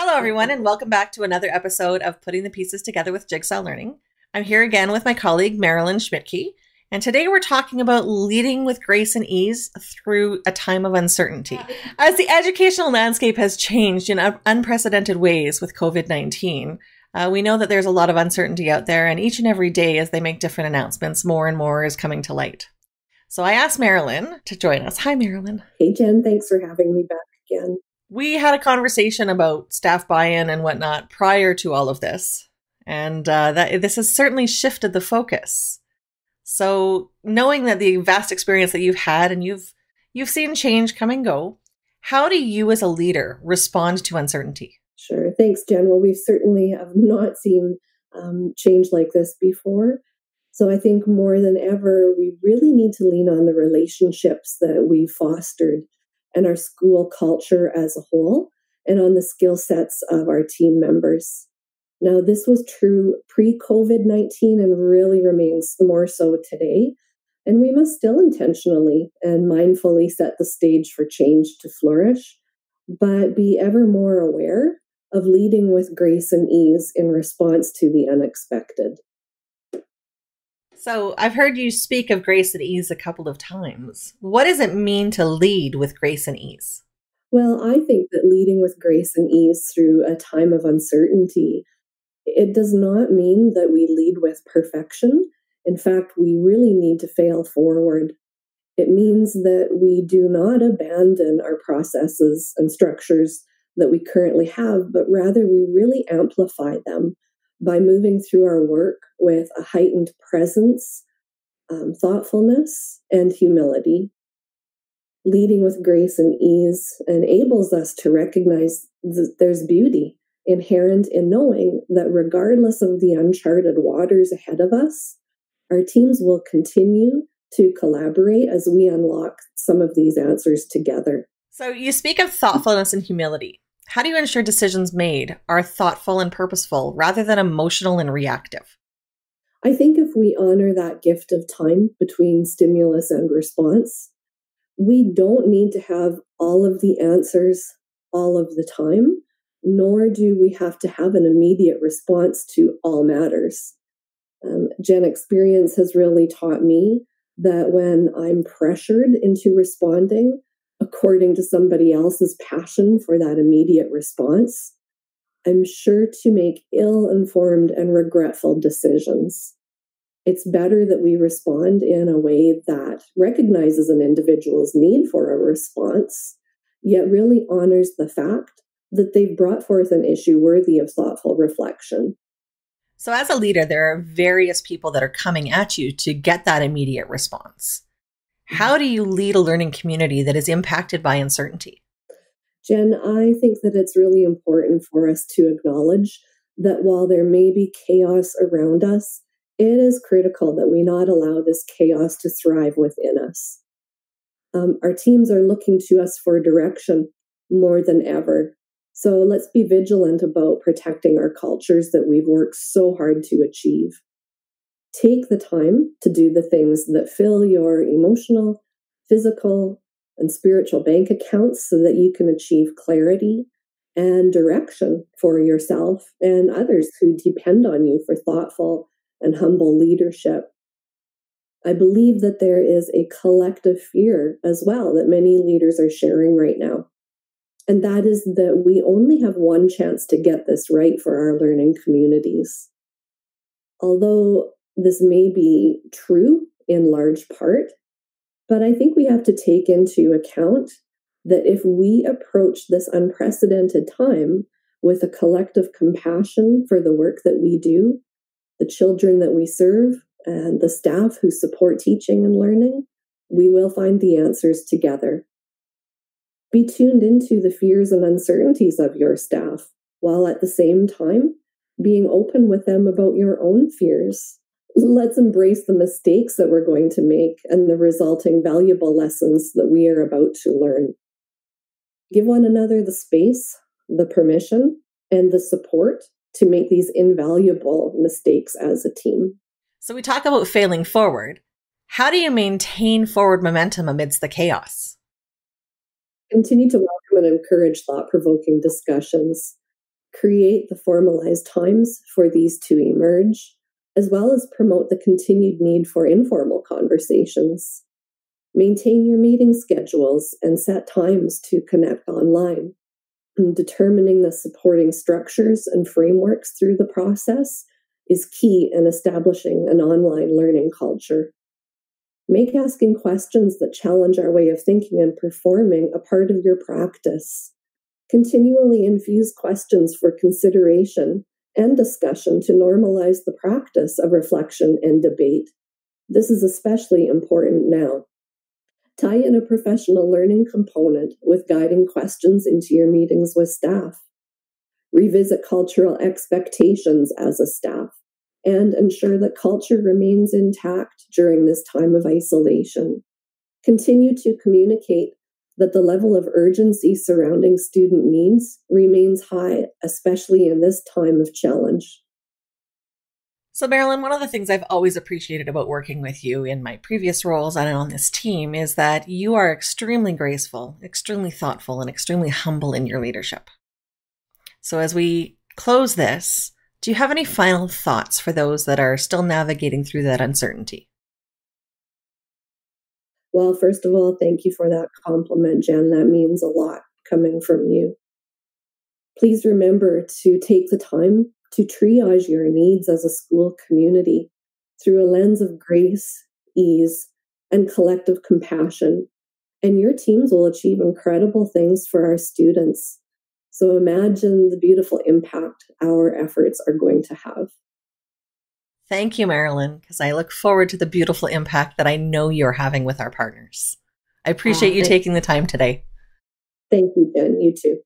Hello, everyone, and welcome back to another episode of Putting the Pieces Together with Jigsaw Learning. I'm here again with my colleague, Marilyn Schmidtke, and today we're talking about leading with grace and ease through a time of uncertainty. As the educational landscape has changed in unprecedented ways with COVID 19, uh, we know that there's a lot of uncertainty out there, and each and every day, as they make different announcements, more and more is coming to light. So I asked Marilyn to join us. Hi, Marilyn. Hey, Jen. Thanks for having me back again we had a conversation about staff buy-in and whatnot prior to all of this, and uh, that this has certainly shifted the focus. So, knowing that the vast experience that you've had and you've you've seen change come and go, how do you as a leader respond to uncertainty? Sure. Thanks, Jen. Well, we certainly have not seen um, change like this before. So I think more than ever, we really need to lean on the relationships that we've fostered and our school culture as a whole, and on the skill sets of our team members. Now, this was true pre COVID 19 and really remains more so today. And we must still intentionally and mindfully set the stage for change to flourish, but be ever more aware of leading with grace and ease in response to the unexpected. So I've heard you speak of grace and ease a couple of times. What does it mean to lead with grace and ease? Well, I think that leading with grace and ease through a time of uncertainty, it does not mean that we lead with perfection. In fact, we really need to fail forward. It means that we do not abandon our processes and structures that we currently have, but rather we really amplify them by moving through our work with a heightened presence, um, thoughtfulness, and humility. Leading with grace and ease enables us to recognize that there's beauty inherent in knowing that regardless of the uncharted waters ahead of us, our teams will continue to collaborate as we unlock some of these answers together. So, you speak of thoughtfulness and humility. How do you ensure decisions made are thoughtful and purposeful rather than emotional and reactive? I think if we honor that gift of time between stimulus and response, we don't need to have all of the answers all of the time, nor do we have to have an immediate response to all matters. Um, Jen experience has really taught me that when I'm pressured into responding, according to somebody else's passion for that immediate response, I'm sure to make ill informed and regretful decisions. It's better that we respond in a way that recognizes an individual's need for a response, yet really honors the fact that they've brought forth an issue worthy of thoughtful reflection. So, as a leader, there are various people that are coming at you to get that immediate response. How do you lead a learning community that is impacted by uncertainty? Jen, I think that it's really important for us to acknowledge that while there may be chaos around us, it is critical that we not allow this chaos to thrive within us. Um, our teams are looking to us for direction more than ever. So let's be vigilant about protecting our cultures that we've worked so hard to achieve. Take the time to do the things that fill your emotional, physical, and spiritual bank accounts so that you can achieve clarity and direction for yourself and others who depend on you for thoughtful and humble leadership. I believe that there is a collective fear as well that many leaders are sharing right now. And that is that we only have one chance to get this right for our learning communities. Although this may be true in large part, but I think we have to take into account that if we approach this unprecedented time with a collective compassion for the work that we do, the children that we serve, and the staff who support teaching and learning, we will find the answers together. Be tuned into the fears and uncertainties of your staff, while at the same time being open with them about your own fears let's embrace the mistakes that we're going to make and the resulting valuable lessons that we are about to learn. Give one another the space, the permission, and the support to make these invaluable mistakes as a team. So, we talk about failing forward. How do you maintain forward momentum amidst the chaos? Continue to welcome and encourage thought provoking discussions. create the formalized times for these to emerge, as well as promote the continued need for informal conversations. Maintain your meeting schedules and set times to connect online. determining the supporting structures and frameworks through the process is key in establishing an online learning culture. Make asking questions that challenge our way of thinking and performing a part of your practice. Continually infuse questions for consideration and discussion to normalize the practice of reflection and debate. This is especially important now. Tie in a professional learning component with guiding questions into your meetings with staff. Revisit cultural expectations as a staff and ensure that culture remains intact during this time of isolation. Continue to communicate that the level of urgency surrounding student needs remains high, especially in this time of challenge. So, Marilyn, one of the things I've always appreciated about working with you in my previous roles and on this team is that you are extremely graceful, extremely thoughtful, and extremely humble in your leadership. So, as we close this, do you have any final thoughts for those that are still navigating through that uncertainty? Well, first of all, thank you for that compliment, Jen. That means a lot coming from you. Please remember to take the time to triage your needs as a school community through a lens of grace, ease, and collective compassion. And your teams will achieve incredible things for our students. So imagine the beautiful impact our efforts are going to have. Thank you, Marilyn, because I look forward to the beautiful impact that I know you're having with our partners. I appreciate uh, you taking the time today. Thank you, Jen. You too.